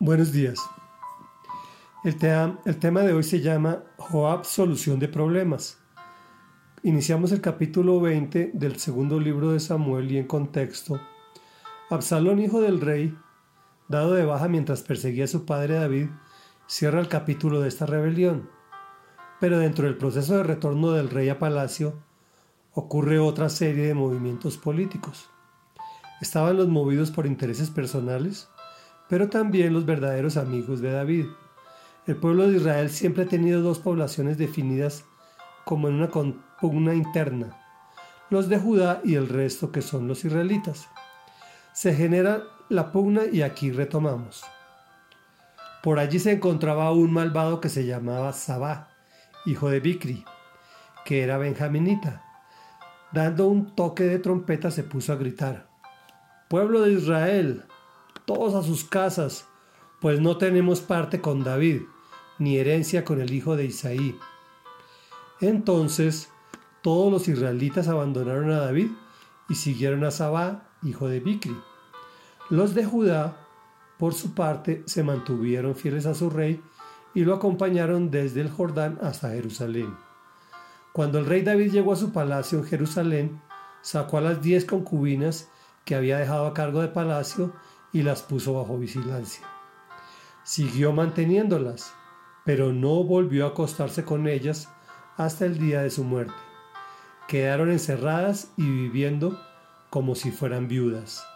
Buenos días. El, tema de hoy se llama Joab, solución de problemas. Iniciamos el capítulo 20 del segundo libro de Samuel y en contexto, Absalón, hijo del rey, dado de baja mientras perseguía a su padre David, cierra el capítulo de esta rebelión. Pero dentro del proceso de retorno del rey a palacio, ocurre otra serie de movimientos políticos. Estaban los movidos por intereses personales, pero también los verdaderos amigos de David. El pueblo de Israel siempre ha tenido dos poblaciones definidas como en una pugna interna, los de Judá y el resto que son los israelitas. Se genera la pugna y aquí retomamos. Por allí se encontraba un malvado que se llamaba Sabá, hijo de Bicri, que era benjaminita. Dando un toque de trompeta se puso a gritar, Pueblo de Israel, todos a sus casas, pues no tenemos parte con David, ni herencia con el hijo de Isaí. Entonces todos los israelitas abandonaron a David y siguieron a Sabá, hijo de Bicri. Los de Judá, por su parte, se mantuvieron fieles a su rey y lo acompañaron desde el Jordán hasta Jerusalén. Cuando el rey David llegó a su palacio en Jerusalén, sacó a las diez concubinas que había dejado a cargo de palacio y las puso bajo vigilancia. Siguió manteniéndolas, pero no volvió a acostarse con ellas hasta el día de su muerte. Quedaron encerradas y viviendo como si fueran viudas.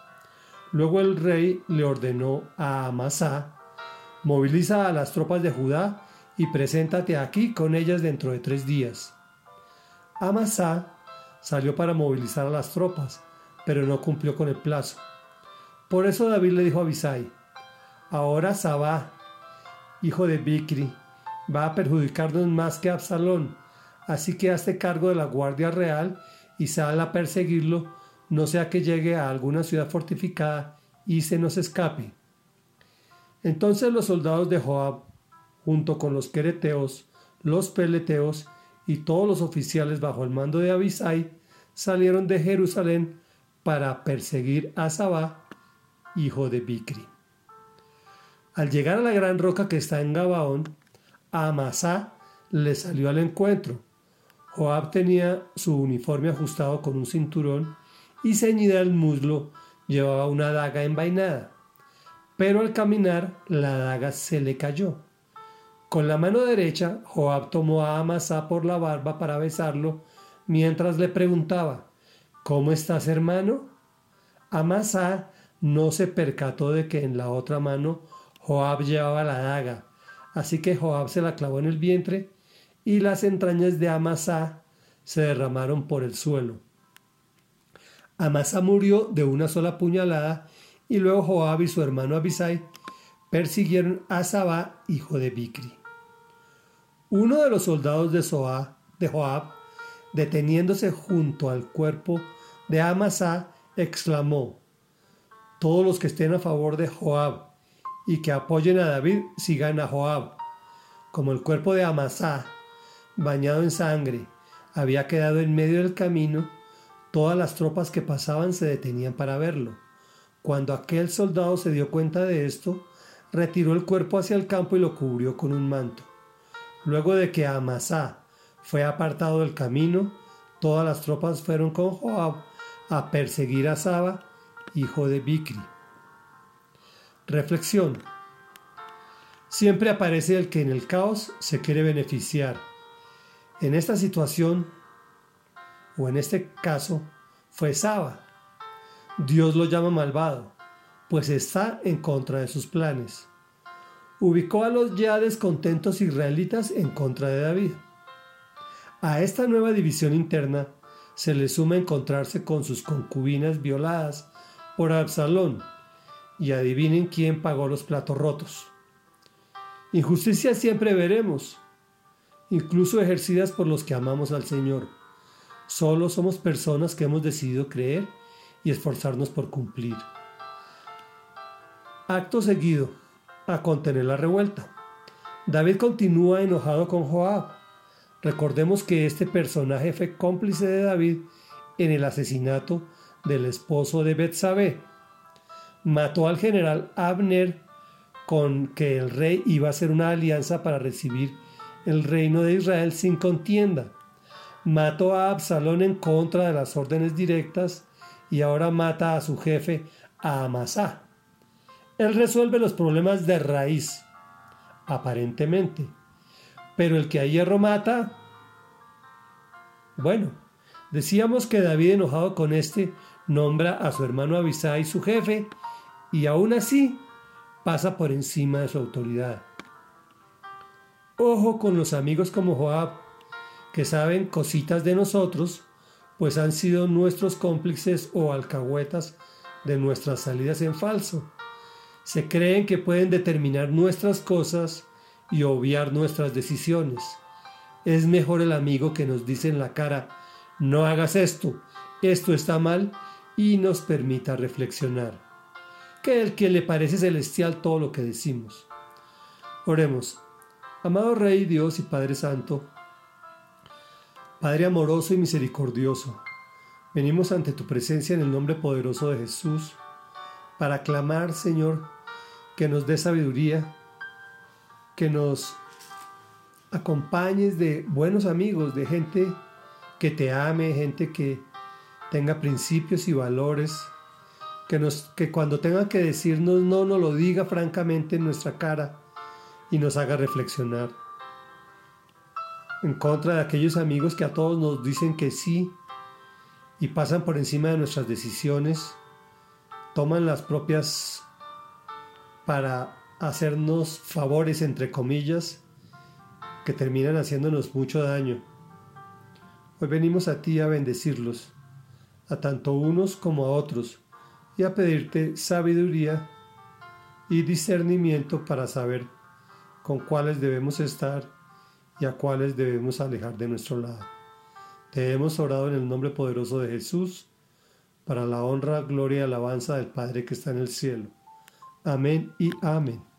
Luego el rey le ordenó a Amasá, moviliza a las tropas de Judá y preséntate aquí con ellas dentro de tres días. Amasá salió para movilizar a las tropas, pero no cumplió con el plazo. Por eso David le dijo a Abisai, ahora Sabá, hijo de Bicri, va a perjudicarnos más que Absalón, así que hazte cargo de la guardia real y sal a perseguirlo, no sea que llegue a alguna ciudad fortificada y se nos escape. Entonces los soldados de Joab, junto con los quereteos, los peleteos y todos los oficiales bajo el mando de Abisai, salieron de Jerusalén para perseguir a Sabá hijo de Bicri. Al llegar a la gran roca que está en Gabaón, Amasá le salió al encuentro. Joab tenía su uniforme ajustado con un cinturón y ceñida al muslo llevaba una daga envainada. Pero al caminar la daga se le cayó. Con la mano derecha, Joab tomó a Amasá por la barba para besarlo, mientras le preguntaba, ¿Cómo estás, hermano? Amasá no se percató de que en la otra mano Joab llevaba la daga, así que Joab se la clavó en el vientre y las entrañas de Amasá se derramaron por el suelo. Amasa murió de una sola puñalada y luego Joab y su hermano Abisai persiguieron a Sabá, hijo de Bicri. Uno de los soldados de, de Joab, deteniéndose junto al cuerpo de Amasa, exclamó, todos los que estén a favor de Joab y que apoyen a David sigan a Joab. Como el cuerpo de Amasá, bañado en sangre, había quedado en medio del camino, todas las tropas que pasaban se detenían para verlo. Cuando aquel soldado se dio cuenta de esto, retiró el cuerpo hacia el campo y lo cubrió con un manto. Luego de que Amasá fue apartado del camino, todas las tropas fueron con Joab a perseguir a Saba hijo de Bicri. Reflexión. Siempre aparece el que en el caos se quiere beneficiar. En esta situación, o en este caso, fue Saba. Dios lo llama malvado, pues está en contra de sus planes. Ubicó a los ya descontentos israelitas en contra de David. A esta nueva división interna se le suma encontrarse con sus concubinas violadas por Absalón, y adivinen quién pagó los platos rotos. Injusticia siempre veremos, incluso ejercidas por los que amamos al Señor. Solo somos personas que hemos decidido creer y esforzarnos por cumplir. Acto seguido, a contener la revuelta. David continúa enojado con Joab. Recordemos que este personaje fue cómplice de David en el asesinato del esposo de Betsabé. Mató al general Abner con que el rey iba a hacer una alianza para recibir el reino de Israel sin contienda. Mató a Absalón en contra de las órdenes directas y ahora mata a su jefe, a Amasá. Él resuelve los problemas de raíz, aparentemente. Pero el que a hierro mata, bueno, decíamos que David enojado con este nombra a su hermano Abisai su jefe y aún así pasa por encima de su autoridad. Ojo con los amigos como Joab, que saben cositas de nosotros, pues han sido nuestros cómplices o alcahuetas de nuestras salidas en falso. Se creen que pueden determinar nuestras cosas y obviar nuestras decisiones. Es mejor el amigo que nos dice en la cara, no hagas esto, esto está mal, y nos permita reflexionar, que el que le parece celestial todo lo que decimos. Oremos, amado Rey Dios y Padre Santo, Padre amoroso y misericordioso, venimos ante tu presencia en el nombre poderoso de Jesús para clamar, Señor, que nos dé sabiduría, que nos acompañes de buenos amigos, de gente que te ame, gente que tenga principios y valores, que, nos, que cuando tenga que decirnos no, nos lo diga francamente en nuestra cara y nos haga reflexionar. En contra de aquellos amigos que a todos nos dicen que sí y pasan por encima de nuestras decisiones, toman las propias para hacernos favores, entre comillas, que terminan haciéndonos mucho daño. Hoy venimos a ti a bendecirlos a tanto unos como a otros, y a pedirte sabiduría y discernimiento para saber con cuáles debemos estar y a cuáles debemos alejar de nuestro lado. Te hemos orado en el nombre poderoso de Jesús, para la honra, gloria y alabanza del Padre que está en el cielo. Amén y amén.